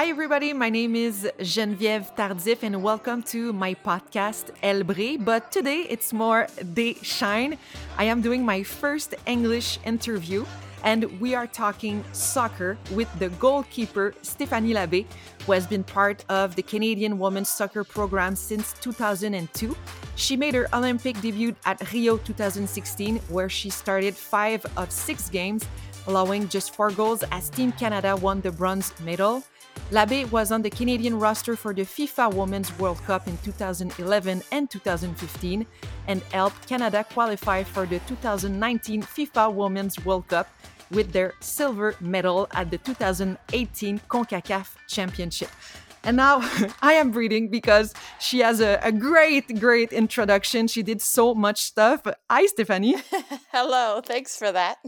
Hi, everybody. My name is Geneviève Tardif, and welcome to my podcast, Brille. But today it's more They Shine. I am doing my first English interview, and we are talking soccer with the goalkeeper, Stéphanie Labbé, who has been part of the Canadian women's soccer program since 2002. She made her Olympic debut at Rio 2016, where she started five of six games, allowing just four goals as Team Canada won the bronze medal. Labbé was on the Canadian roster for the FIFA Women's World Cup in 2011 and 2015 and helped Canada qualify for the 2019 FIFA Women's World Cup with their silver medal at the 2018 CONCACAF Championship. And now I am reading because she has a, a, great, great introduction. She did so much stuff. Hi, Stephanie. Hello. Thanks for that.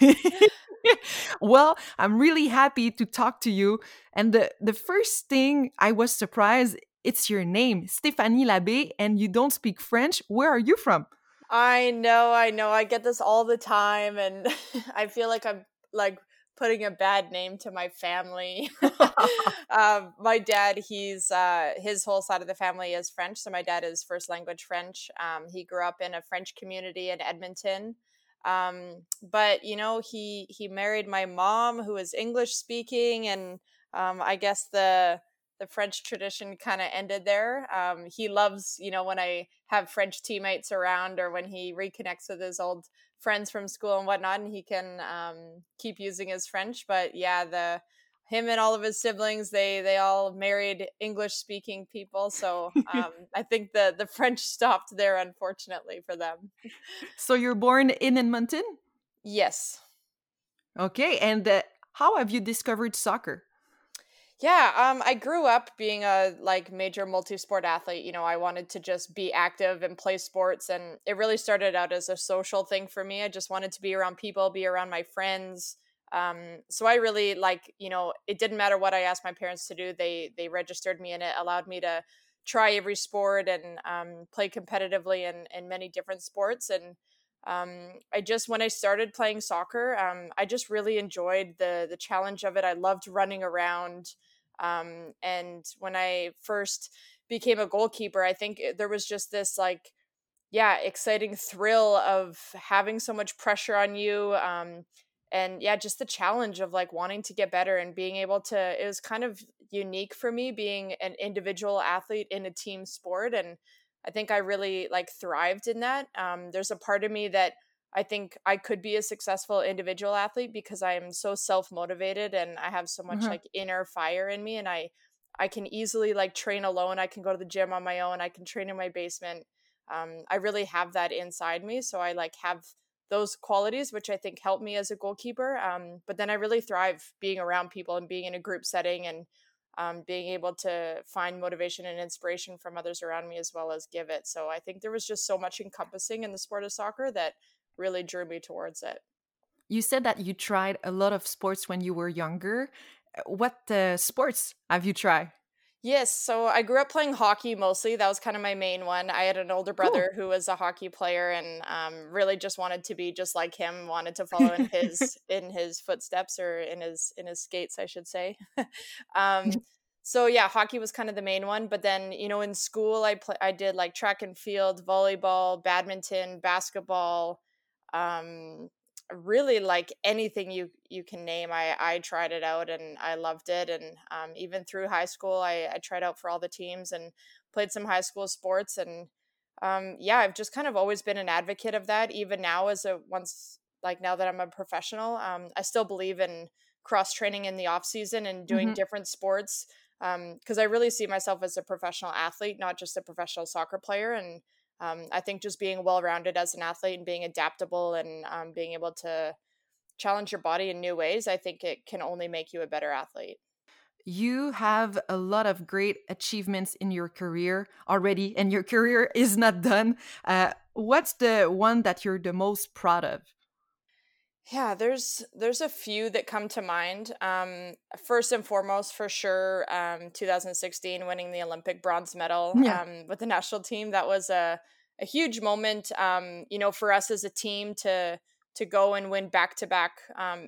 well, I'm really happy to talk to you. And the, the first thing I was surprised, it's your name, Stéphanie Labbé, and you don't speak French. Where are you from? I know, I know. I get this all the time, and I feel like I'm like putting a bad name to my family. um, my dad, he's uh, his whole side of the family is French, so my dad is first language French. Um, he grew up in a French community in Edmonton, um, but you know he he married my mom, who is English speaking, and um, I guess the the French tradition kind of ended there. Um, he loves, you know, when I have French teammates around or when he reconnects with his old friends from school and whatnot, and he can um, keep using his French. But yeah, the him and all of his siblings they they all married English speaking people, so um, I think the the French stopped there, unfortunately for them. So you're born in Edmonton. Yes. Okay, and uh, how have you discovered soccer? Yeah, um, I grew up being a like major multi-sport athlete. You know, I wanted to just be active and play sports, and it really started out as a social thing for me. I just wanted to be around people, be around my friends. Um, so I really like, you know, it didn't matter what I asked my parents to do; they they registered me, and it allowed me to try every sport and um, play competitively in in many different sports. And um, I just when I started playing soccer, um, I just really enjoyed the the challenge of it. I loved running around. Um, and when I first became a goalkeeper, I think there was just this like, yeah, exciting thrill of having so much pressure on you. Um, and yeah, just the challenge of like wanting to get better and being able to, it was kind of unique for me being an individual athlete in a team sport. And I think I really like thrived in that. Um, there's a part of me that I think I could be a successful individual athlete because I am so self motivated and I have so much mm-hmm. like inner fire in me and I I can easily like train alone. I can go to the gym on my own. I can train in my basement. Um, I really have that inside me. So I like have those qualities, which I think help me as a goalkeeper. Um, but then I really thrive being around people and being in a group setting and um, being able to find motivation and inspiration from others around me as well as give it. So I think there was just so much encompassing in the sport of soccer that really drew me towards it. You said that you tried a lot of sports when you were younger. Uh, what uh, sports have you tried? Yes, so I grew up playing hockey mostly. That was kind of my main one. I had an older brother cool. who was a hockey player and um, really just wanted to be just like him. Wanted to follow in his in his footsteps or in his in his skates, I should say. um, so yeah, hockey was kind of the main one. But then you know, in school, I play I did like track and field, volleyball, badminton, basketball um, really like anything you you can name i i tried it out and i loved it and um, even through high school I, I tried out for all the teams and played some high school sports and um, yeah i've just kind of always been an advocate of that even now as a once like now that i'm a professional um, i still believe in cross training in the off season and doing mm-hmm. different sports because um, i really see myself as a professional athlete not just a professional soccer player and um, I think just being well rounded as an athlete and being adaptable and um, being able to challenge your body in new ways, I think it can only make you a better athlete. You have a lot of great achievements in your career already, and your career is not done. Uh, what's the one that you're the most proud of? Yeah, there's there's a few that come to mind. Um, first and foremost, for sure, um, 2016 winning the Olympic bronze medal yeah. um, with the national team. That was a a huge moment. Um, you know, for us as a team to to go and win back to back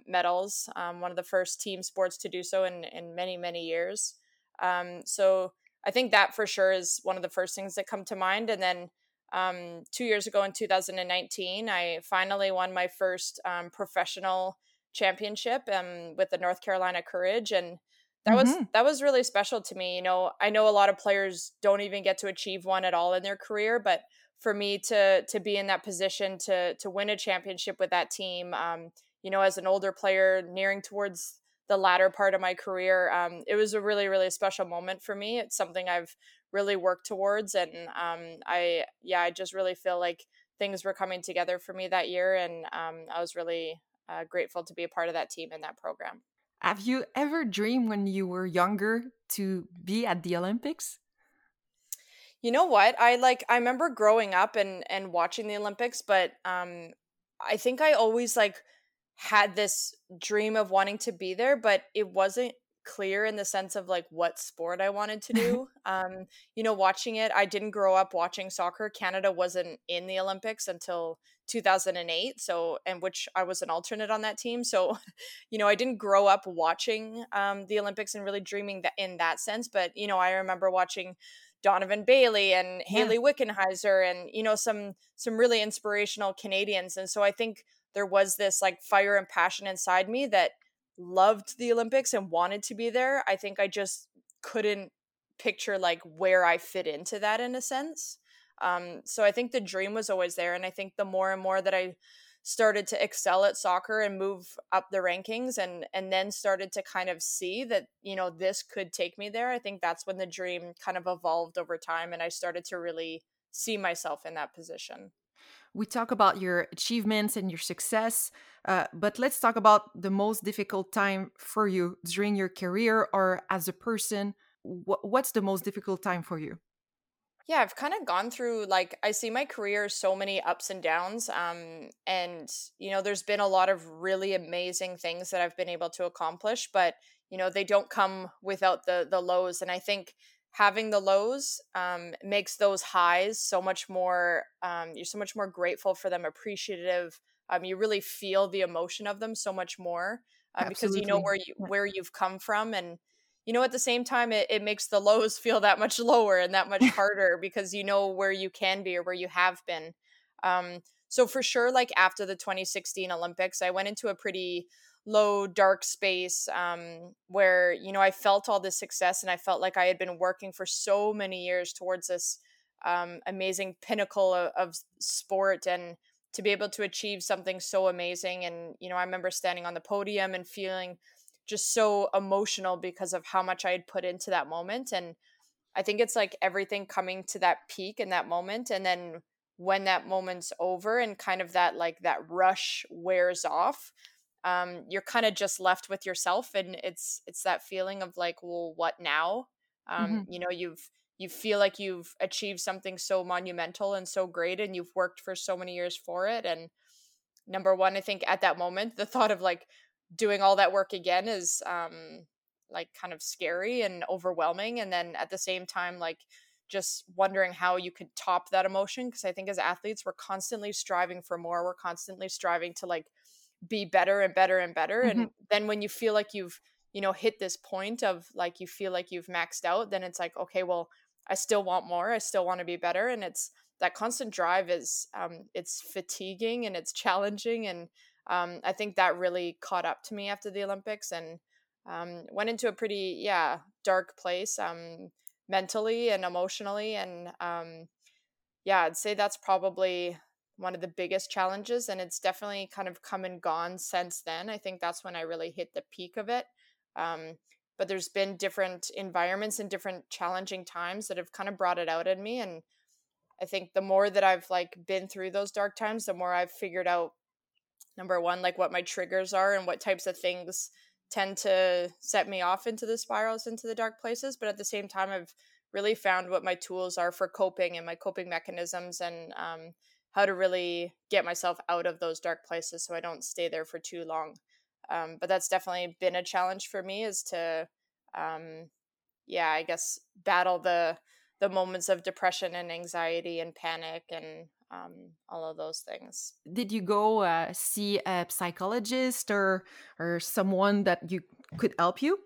medals, um, one of the first team sports to do so in, in many, many years. Um, so I think that for sure is one of the first things that come to mind. And then um, two years ago in 2019, I finally won my first um, professional championship um, with the North Carolina Courage, and that mm-hmm. was that was really special to me. You know, I know a lot of players don't even get to achieve one at all in their career, but for me to to be in that position to to win a championship with that team, um, you know, as an older player nearing towards the latter part of my career, um, it was a really really special moment for me. It's something I've really work towards, and um, I yeah, I just really feel like things were coming together for me that year, and um, I was really uh, grateful to be a part of that team and that program. Have you ever dreamed when you were younger to be at the Olympics? You know what? I like I remember growing up and and watching the Olympics, but um I think I always like had this dream of wanting to be there, but it wasn't clear in the sense of like what sport I wanted to do. um, you know, watching it, I didn't grow up watching soccer. Canada wasn't in the Olympics until 2008, so and which I was an alternate on that team. So, you know, I didn't grow up watching um, the Olympics and really dreaming that in that sense. But you know, I remember watching Donovan Bailey and yeah. Hayley Wickenheiser and you know some some really inspirational Canadians and so I think there was this like fire and passion inside me that loved the Olympics and wanted to be there. I think I just couldn't picture like where I fit into that in a sense. Um, so I think the dream was always there and I think the more and more that I started to excel at soccer and move up the rankings and and then started to kind of see that you know this could take me there i think that's when the dream kind of evolved over time and i started to really see myself in that position we talk about your achievements and your success uh, but let's talk about the most difficult time for you during your career or as a person what's the most difficult time for you yeah, I've kind of gone through like I see my career so many ups and downs. Um, and you know, there's been a lot of really amazing things that I've been able to accomplish, but you know, they don't come without the the lows. And I think having the lows um, makes those highs so much more. Um, you're so much more grateful for them, appreciative. Um, you really feel the emotion of them so much more uh, because you know where you where you've come from and you know at the same time it, it makes the lows feel that much lower and that much harder because you know where you can be or where you have been um, so for sure like after the 2016 olympics i went into a pretty low dark space um, where you know i felt all this success and i felt like i had been working for so many years towards this um, amazing pinnacle of, of sport and to be able to achieve something so amazing and you know i remember standing on the podium and feeling just so emotional because of how much I had put into that moment. And I think it's like everything coming to that peak in that moment. And then when that moment's over and kind of that like that rush wears off, um, you're kind of just left with yourself. And it's it's that feeling of like, well, what now? Um, mm-hmm. you know, you've you feel like you've achieved something so monumental and so great and you've worked for so many years for it. And number one, I think at that moment, the thought of like, doing all that work again is um like kind of scary and overwhelming and then at the same time like just wondering how you could top that emotion because i think as athletes we're constantly striving for more we're constantly striving to like be better and better and better mm-hmm. and then when you feel like you've you know hit this point of like you feel like you've maxed out then it's like okay well i still want more i still want to be better and it's that constant drive is um it's fatiguing and it's challenging and um, I think that really caught up to me after the Olympics and um, went into a pretty yeah dark place um, mentally and emotionally and um, yeah I'd say that's probably one of the biggest challenges and it's definitely kind of come and gone since then. I think that's when I really hit the peak of it. Um, but there's been different environments and different challenging times that have kind of brought it out in me and I think the more that I've like been through those dark times, the more I've figured out number one like what my triggers are and what types of things tend to set me off into the spirals into the dark places but at the same time i've really found what my tools are for coping and my coping mechanisms and um, how to really get myself out of those dark places so i don't stay there for too long um, but that's definitely been a challenge for me is to um, yeah i guess battle the the moments of depression and anxiety and panic and um, all of those things. Did you go uh, see a psychologist or or someone that you could help you?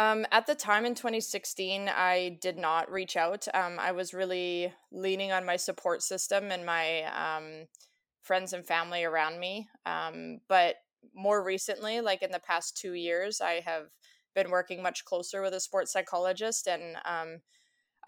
Um, at the time in 2016, I did not reach out. Um, I was really leaning on my support system and my um, friends and family around me. Um, but more recently, like in the past two years, I have been working much closer with a sports psychologist and um,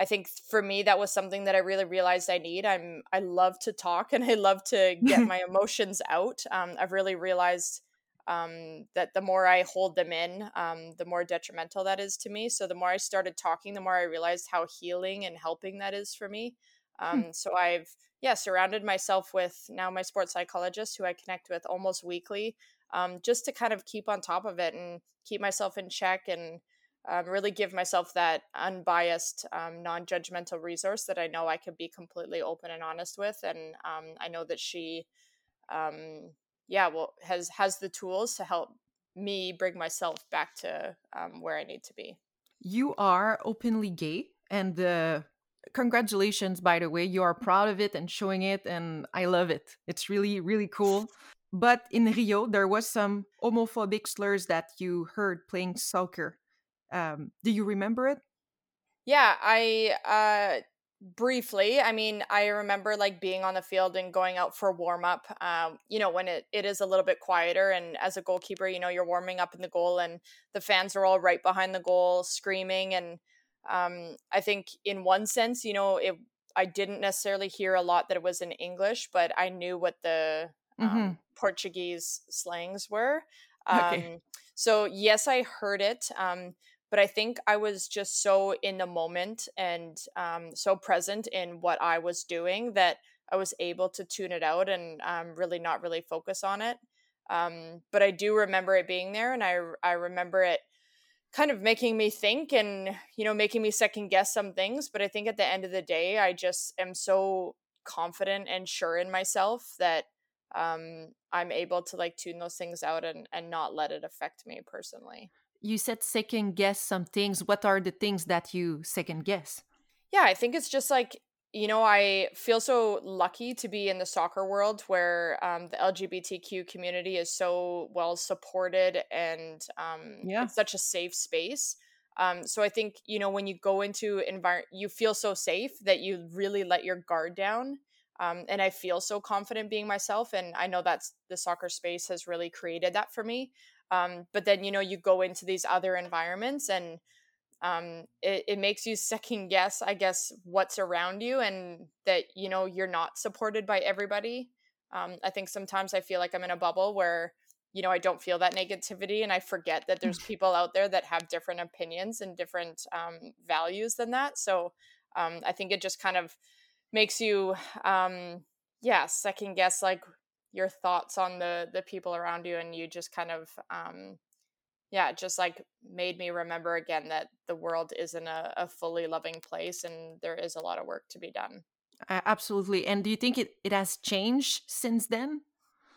I think for me that was something that I really realized I need. I'm I love to talk and I love to get my emotions out. Um, I've really realized um, that the more I hold them in, um, the more detrimental that is to me. So the more I started talking, the more I realized how healing and helping that is for me. Hmm. Um, so I've yeah surrounded myself with now my sports psychologist who I connect with almost weekly, um, just to kind of keep on top of it and keep myself in check and um, really give myself that unbiased, um, non-judgmental resource that I know I can be completely open and honest with, and um, I know that she, um, yeah, well, has has the tools to help me bring myself back to um, where I need to be. You are openly gay, and uh, congratulations, by the way. You are proud of it and showing it, and I love it. It's really, really cool. But in Rio, there was some homophobic slurs that you heard playing soccer um, do you remember it? Yeah, I uh, briefly. I mean, I remember like being on the field and going out for warm up. Um, you know, when it, it is a little bit quieter, and as a goalkeeper, you know, you're warming up in the goal, and the fans are all right behind the goal, screaming. And um, I think, in one sense, you know, it. I didn't necessarily hear a lot that it was in English, but I knew what the um, mm-hmm. Portuguese slangs were. Okay. Um, so yes, I heard it. But I think I was just so in the moment and um, so present in what I was doing that I was able to tune it out and um, really not really focus on it. Um, but I do remember it being there, and I I remember it kind of making me think and you know making me second guess some things. But I think at the end of the day, I just am so confident and sure in myself that um, I'm able to like tune those things out and and not let it affect me personally you said second guess some things. What are the things that you second guess? Yeah, I think it's just like you know, I feel so lucky to be in the soccer world where um, the LGBTQ community is so well supported and um, yeah. it's such a safe space. Um, so I think you know when you go into environment, you feel so safe that you really let your guard down. Um, and I feel so confident being myself, and I know that's the soccer space has really created that for me. Um, but then, you know, you go into these other environments and um, it, it makes you second guess, I guess, what's around you and that, you know, you're not supported by everybody. Um, I think sometimes I feel like I'm in a bubble where, you know, I don't feel that negativity and I forget that there's people out there that have different opinions and different um, values than that. So um, I think it just kind of makes you, um, yeah, second guess like your thoughts on the the people around you and you just kind of um yeah just like made me remember again that the world isn't a, a fully loving place and there is a lot of work to be done uh, absolutely and do you think it, it has changed since then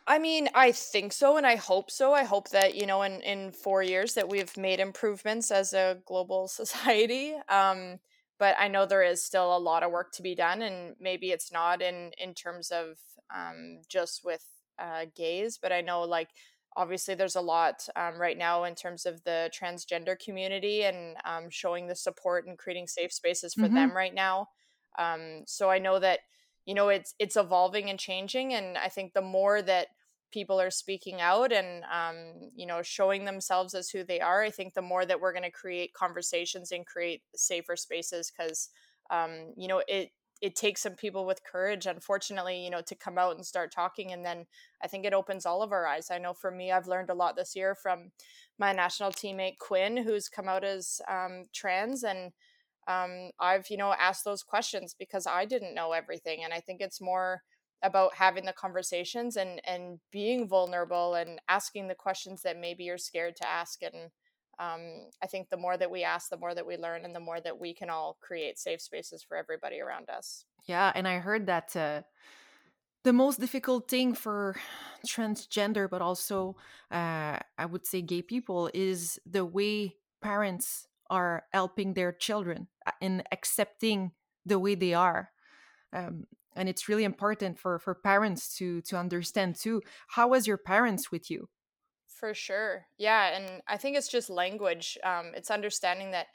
I mean, I think so, and I hope so. I hope that you know, in in four years, that we've made improvements as a global society. Um, but I know there is still a lot of work to be done, and maybe it's not in in terms of um, just with uh, gays, but I know like obviously there's a lot um, right now in terms of the transgender community and um, showing the support and creating safe spaces for mm-hmm. them right now. Um, so I know that you know it's it's evolving and changing, and I think the more that people are speaking out and um, you know showing themselves as who they are i think the more that we're going to create conversations and create safer spaces because um, you know it it takes some people with courage unfortunately you know to come out and start talking and then i think it opens all of our eyes. I know for me i've learned a lot this year from my national teammate quinn who's come out as um, trans and um, i've you know asked those questions because i didn't know everything and i think it's more about having the conversations and and being vulnerable and asking the questions that maybe you're scared to ask and um, I think the more that we ask, the more that we learn, and the more that we can all create safe spaces for everybody around us. Yeah, and I heard that uh, the most difficult thing for transgender, but also uh, I would say gay people, is the way parents are helping their children uh, in accepting the way they are um, and it's really important for for parents to to understand too how was your parents with you for sure. Yeah and i think it's just language um, it's understanding that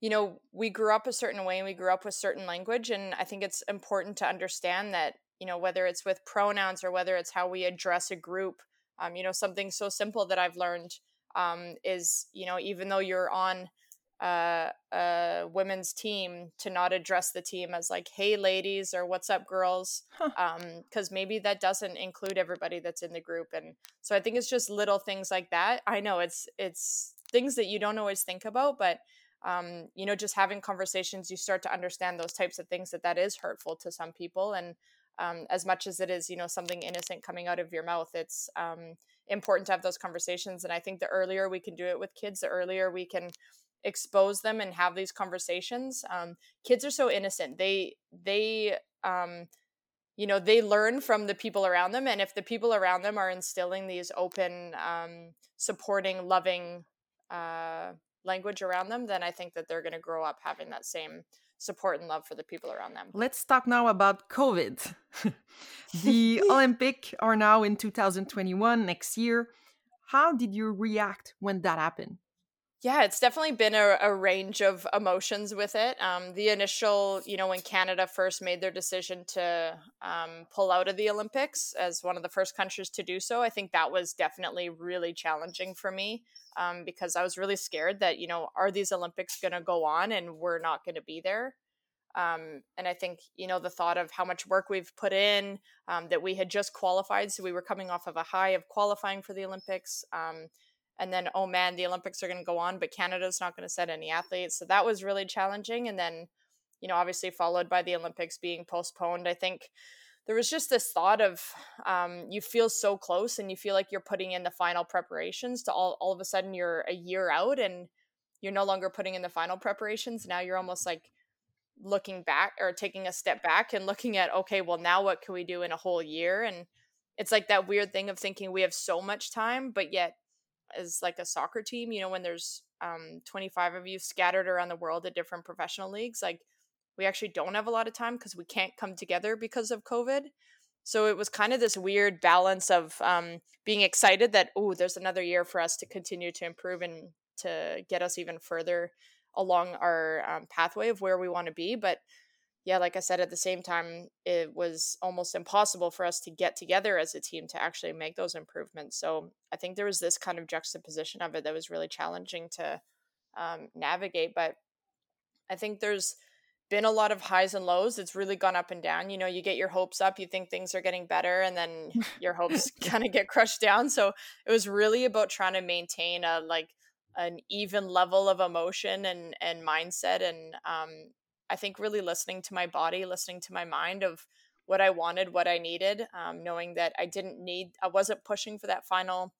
you know we grew up a certain way and we grew up with certain language and i think it's important to understand that you know whether it's with pronouns or whether it's how we address a group um, you know something so simple that i've learned um, is you know even though you're on uh, a women's team to not address the team as like hey ladies or what's up girls? Because um, maybe that doesn't include everybody that's in the group and so i think it's just little things like that. I know it's it's things that you don't always think about but um, you know just having conversations you start to understand those types of things that that is hurtful to some people and um, as much as it is you know something innocent coming out of your mouth it's um, important to have those conversations and i think the earlier we can do it with kids the earlier we can expose them and have these conversations um, kids are so innocent. They they um, you know they learn from the people around them and if the people around them are instilling these open um, supporting loving uh, language around them then i think that they're going to grow up having that same support and love for the people around them. Let's talk now about covid. The olympic are now in 2021 next year. How did you react when that happened yeah, it's definitely been a, a range of emotions with it. Um, the initial, you know, when Canada first made their decision to um, pull out of the Olympics as one of the first countries to do so, I think that was definitely really challenging for me um, because I was really scared that, you know, are these Olympics going to go on and we're not going to be there? Um, and I think, you know, the thought of how much work we've put in, um, that we had just qualified. So we were coming off of a high of qualifying for the Olympics. Um, and then oh man the olympics are going to go on but canada's not going to send any athletes. So that was really challenging and then you know obviously followed by the olympics being postponed i think there was just this thought of um, you feel so close and you feel like you're putting in the final preparations to all, all of a sudden you're a year out and you're no longer putting in the final preparations. Now you're almost like looking back or taking a step back and looking at okay well now what can we do in a whole year? And it's like that weird thing of thinking we have so much time but yet as like a soccer team, you know, when there's um 25 of you scattered around the world at different professional leagues, like we actually don't have a lot of time because we can't come together because of COVID. So it was kind of this weird balance of um, being excited that oh, there's another year for us to continue to improve and to get us even further along our um, pathway of where we want to be, but yeah, like I said, at the same time, it was almost impossible for us to get together as a team to actually make those improvements. So I think there was this kind of juxtaposition of it that was really challenging to um, navigate. But I think there's been a lot of highs and lows. It's really gone up and down. You know, you get your hopes up, you think things are getting better, and then your hopes kind of get crushed down. So it was really about trying to maintain a like an even level of emotion and and mindset and um I think really listening to my body, listening to my mind of what I wanted, what I needed, um, knowing that I didn't need, I wasn't pushing for that final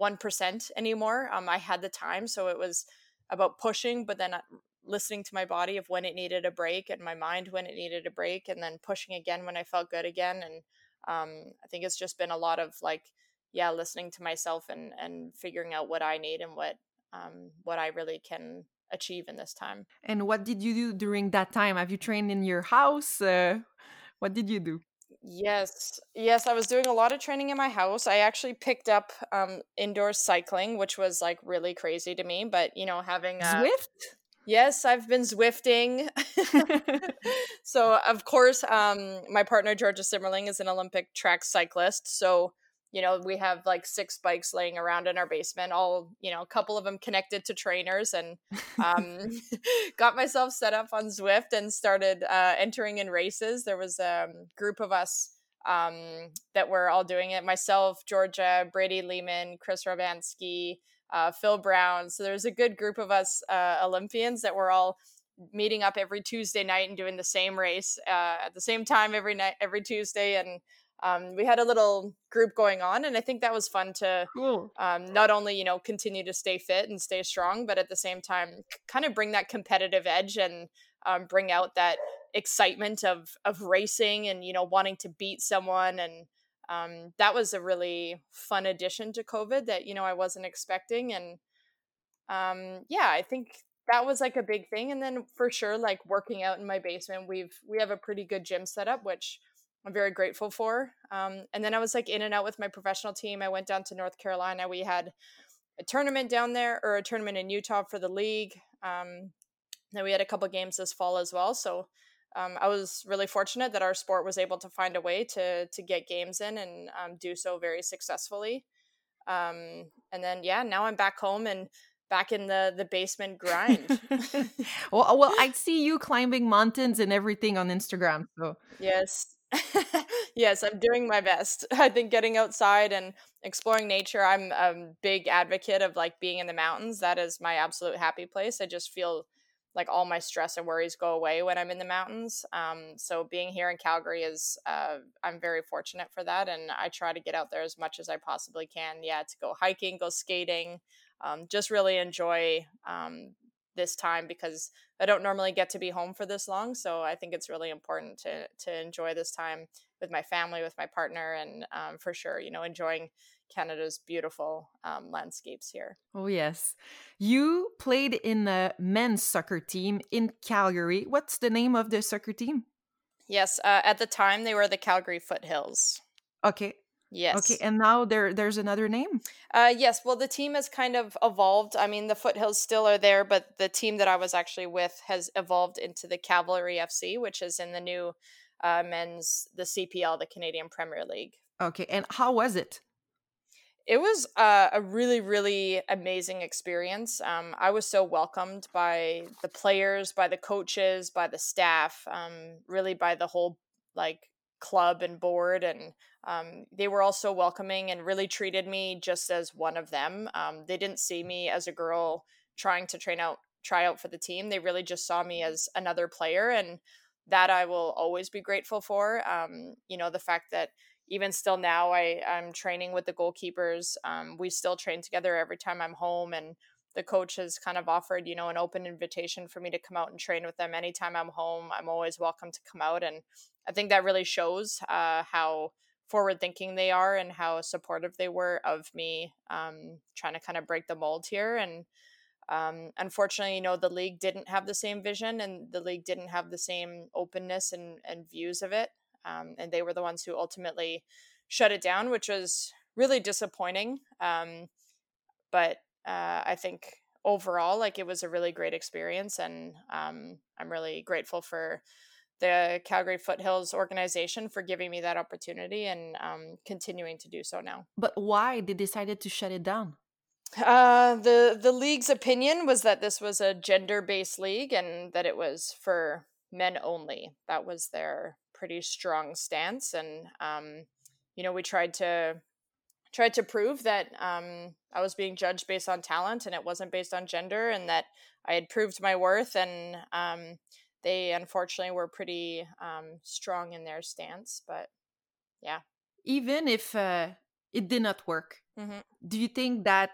1% anymore. Um, I had the time. So it was about pushing, but then uh, listening to my body of when it needed a break and my mind when it needed a break, and then pushing again when I felt good again. And um, I think it's just been a lot of like, yeah, listening to myself and, and figuring out what I need and what, um, what I really can achieve in this time. And what did you do during that time? Have you trained in your house? Uh, what did you do? Yes, yes, I was doing a lot of training in my house. I actually picked up um, indoor cycling, which was like really crazy to me. But you know, having a Zwift. Yes, I've been Zwifting. so of course, um, my partner Georgia Simmerling is an Olympic track cyclist. So you know we have like six bikes laying around in our basement all you know a couple of them connected to trainers and um, got myself set up on zwift and started uh, entering in races. There was a group of us um, that were all doing it. Myself georgia brady leman chris ravansky uh, phil brown. So there's a good group of us uh, olympians that were all meeting up every tuesday night and doing the same race uh, at the same time every night every tuesday. And um, we had a little group going on and i think that was fun to cool. um, not only you know continue to stay fit and stay strong but at the same time kind of bring that competitive edge and um, bring out that excitement of of racing and you know wanting to beat someone and um, that was a really fun addition to covid that you know i wasn't expecting and um, yeah i think that was like a big thing and then for sure like working out in my basement we've we have a pretty good gym setup which i'm very grateful for um, and then i was like in and out with my professional team i went down to north carolina we had a tournament down there or a tournament in utah for the league um, then we had a couple games this fall as well so um, I was really fortunate that our sport was able to find a way to to get games in and um, do so very successfully. Um, and then yeah, now I'm back home and back in the the basement grind. well, well, I see you climbing mountains and everything on Instagram. So yes, yes, I'm doing my best. I think getting outside and exploring nature. I'm a big advocate of like being in the mountains. That is my absolute happy place. I just feel like all my stress and worries go away when I'm in the mountains. Um, so being here in Calgary is uh, I'm very fortunate for that, and I try to get out there as much as I possibly can. Yeah, to go hiking, go skating, um, just really enjoy um, this time because I don't normally get to be home for this long. So I think it's really important to to enjoy this time with my family, with my partner, and um, for sure, you know, enjoying Canada's beautiful um, landscapes here. Oh, yes. You played in the men's soccer team in Calgary. What's the name of the soccer team? Yes, uh, at the time they were the Calgary Foothills. Okay. Yes. Okay, and now there there's another name. Uh, yes. Well, the team has kind of evolved. I mean, the Foothills still are there, but the team that I was actually with has evolved into the Cavalry FC, which is in the new uh, men's the CPL, the Canadian Premier League. Okay, and how was it? It was uh, a really, really amazing experience. Um, I was so welcomed by the players, by the coaches, by the staff, um, really by the whole like club and board, and um, they were all so welcoming and really treated me just as one of them. Um, they didn't see me as a girl trying to train out, try out for the team. They really just saw me as another player, and that I will always be grateful for. Um, you know, the fact that even still now I, i'm training with the goalkeepers um, we still train together every time i'm home and the coach has kind of offered you know an open invitation for me to come out and train with them anytime i'm home i'm always welcome to come out and i think that really shows uh, how forward thinking they are and how supportive they were of me um, trying to kind of break the mold here and um, unfortunately you know the league didn't have the same vision and the league didn't have the same openness and, and views of it um, and they were the ones who ultimately shut it down, which was really disappointing. Um, but uh, I think overall, like it was a really great experience, and um, I'm really grateful for the Calgary Foothills organization for giving me that opportunity and um, continuing to do so now. But why they decided to shut it down? Uh, the the league's opinion was that this was a gender based league and that it was for men only. That was their pretty strong stance, and um, you know we tried to tried to prove that um, I was being judged based on talent and it wasn't based on gender, and that I had proved my worth. And um, they unfortunately were pretty um, strong in their stance, but yeah. Even if uh, it did not work, mm-hmm. do you think that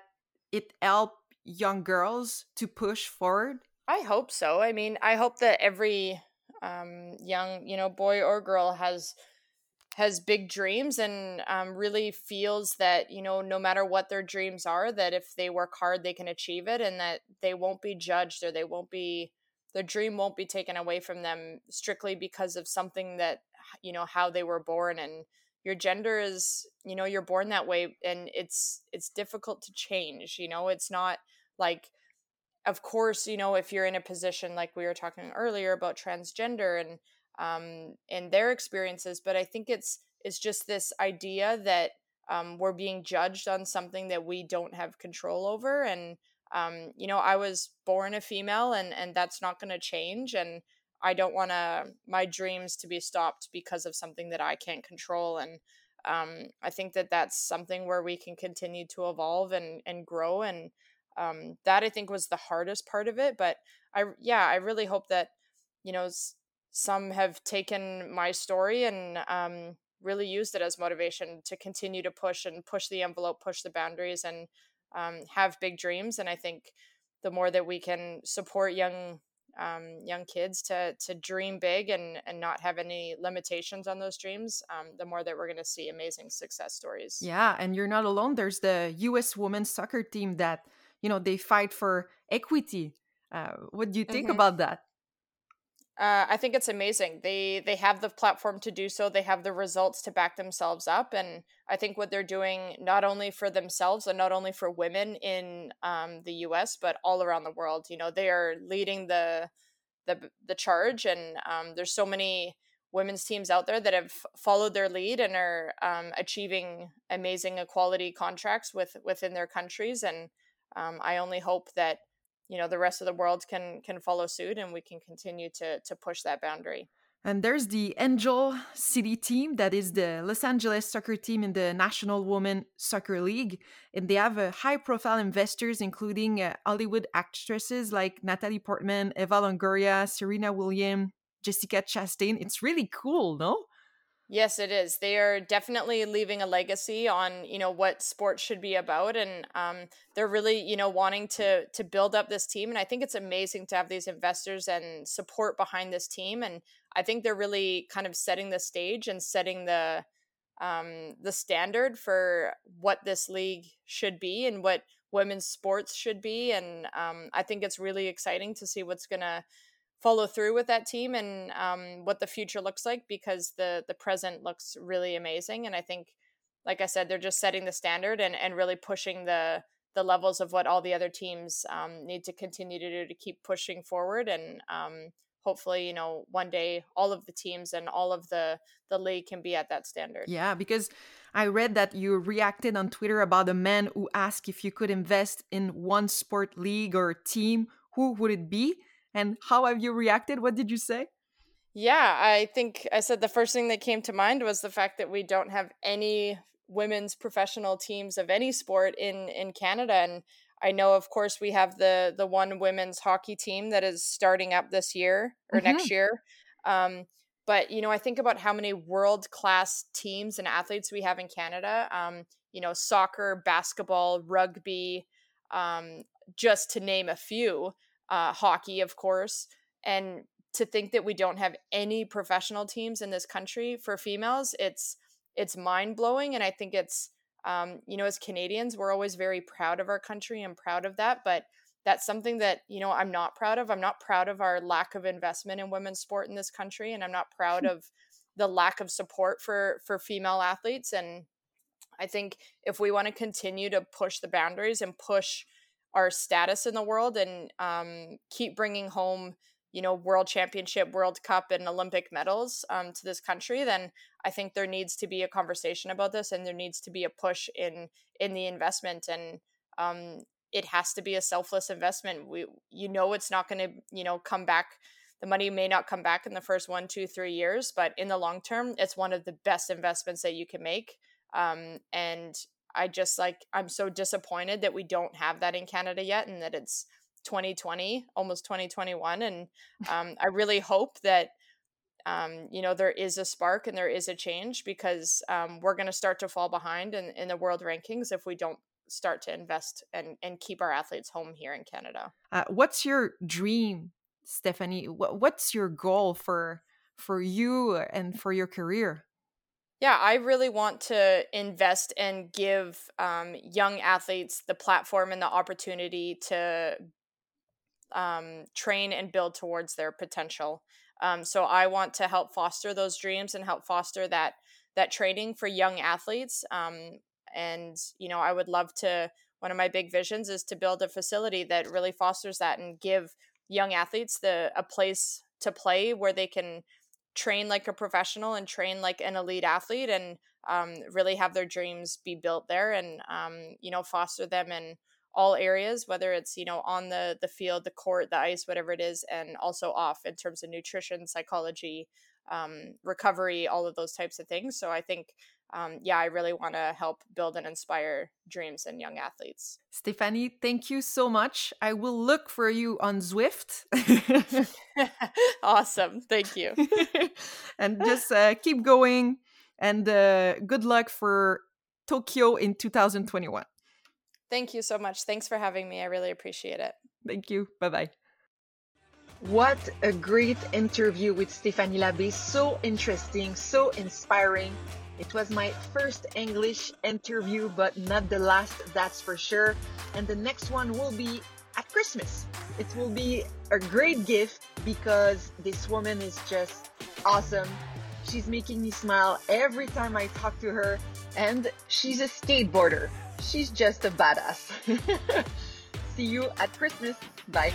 it helped young girls to push forward? I hope so. I mean, I hope that every um, young you know boy or girl has has big dreams and um, really feels that you know no matter what their dreams are that if they work hard they can achieve it and that they won't be judged or they won't be their dream won't be taken away from them strictly because of something that you know how they were born and your gender is you know you're born that way and it's it's difficult to change you know? It's not like of course, you know, if you're in a position like we were talking earlier about transgender and um, and their experiences, but I think it's it's just this idea that um, we're being judged on something that we don't have control over, and um, you know, I was born a female, and and that's not going to change, and I don't want to my dreams to be stopped because of something that I can't control, and um, I think that that's something where we can continue to evolve and and grow and um, that I think was the hardest part of it. But I, yeah, I really hope that, you know, some have taken my story and um, really used it as motivation to continue to push and push the envelope, push the boundaries, and um, have big dreams. And I think the more that we can support young um, young kids to to dream big and and not have any limitations on those dreams, um, the more that we're going to see amazing success stories. Yeah, and you're not alone. There's the U.S. women's soccer team that you know they fight for equity Uh, what do you think Mm-hmm. about that? Uh, I think it's amazing. They they have the platform to do so. They have the results to back themselves up, and I think what they're doing not only for themselves and not only for women in um, the U.S. but all around the world. You know, they are leading the the the charge, and um, there's so many women's teams out there that have followed their lead and are um, achieving amazing equality contracts with within their countries. And um, I only hope that you know the rest of the world can can follow suit and we can continue to to push that boundary. And there's the angel city team that is the los angeles soccer team in the national women soccer league. And they have uh, high profile investors including uh, hollywood actresses like natalie portman eva longoria serena williams jessica chastain. It's really cool no Yes, it is. They are definitely leaving a legacy on you know what sports should be about, and um, they're really you know wanting to to build up this team. And I think it's amazing to have these investors and support behind this team. And I think they're really kind of setting the stage and setting the um, the standard for what this league should be and what women's sports should be. And um, I think it's really exciting to see what's gonna follow through with that team and um, what the future looks like because the the present looks really amazing and i think like i said they're just setting the standard and, and really pushing the the levels of what all the other teams um, need to continue to do to keep pushing forward and um, hopefully you know one day all of the teams and all of the the league can be at that standard. Yeah because i read that you reacted on twitter about a man who asked if you could invest in one sport league or team who would it be and how have you reacted? What did you say? Yeah, I think I said the first thing that came to mind was the fact that we don't have any women's professional teams of any sport in in Canada and I know of course we have the the one women's hockey team that is starting up this year or mm-hmm. next year. Um, but you know, I think about how many world class teams and athletes we have in Canada. Um, you know, soccer, basketball, rugby, um, just to name a few uh, hockey, of course, and to think that we don't have any professional teams in this country for females, it's it's mind blowing, and I think it's um, you know as Canadians, we're always very proud of our country and proud of that, but that's something that you know I'm not proud of. I'm not proud of our lack of investment in women's sport in this country, and I'm not proud of the lack of support for for female athletes. And I think if we want to continue to push the boundaries and push our status in the world and um, keep bringing home you know world championship world cup and olympic medals um, to this country then i think there needs to be a conversation about this and there needs to be a push in in the investment and um, it has to be a selfless investment. We you know it's not going to you know come back the money may not come back in the first one two three years but in the long term it's one of the best investments that you can make um, and I just like I'm so disappointed that we don't have that in Canada yet and that it's 2020, almost 2021 and um, I really hope that um, you know there is a spark and there is a change because um, we're going to start to fall behind in, in the world rankings if we don't start to invest and, and keep our athletes home here in Canada. Uh, what's your dream, Stephanie? What's your goal for for you and for your career? Yeah, I really want to invest and give um, young athletes the platform and the opportunity to um, train and build towards their potential. Um, so I want to help foster those dreams and help foster that that training for young athletes. Um, and you know, I would love to. One of my big visions is to build a facility that really fosters that and give young athletes the a place to play where they can train like a professional and train like an elite athlete and um, really have their dreams be built there and um, you know foster them in all areas whether it's you know on the the field the court the ice whatever it is and also off in terms of nutrition psychology um, recovery all of those types of things. So i think um, yeah, I really want to help build and inspire dreams in young athletes. Stephanie, thank you so much. I will look for you on Zwift. awesome. Thank you. and just uh, keep going and uh, good luck for Tokyo in 2021. Thank you so much. Thanks for having me. I really appreciate it. Thank you. Bye bye. What a great interview with Stephanie Labbé. So interesting, so inspiring. It was my first English interview, but not the last, that's for sure. And the next one will be at Christmas. It will be a great gift because this woman is just awesome. She's making me smile every time I talk to her, and she's a skateboarder. She's just a badass. See you at Christmas. Bye.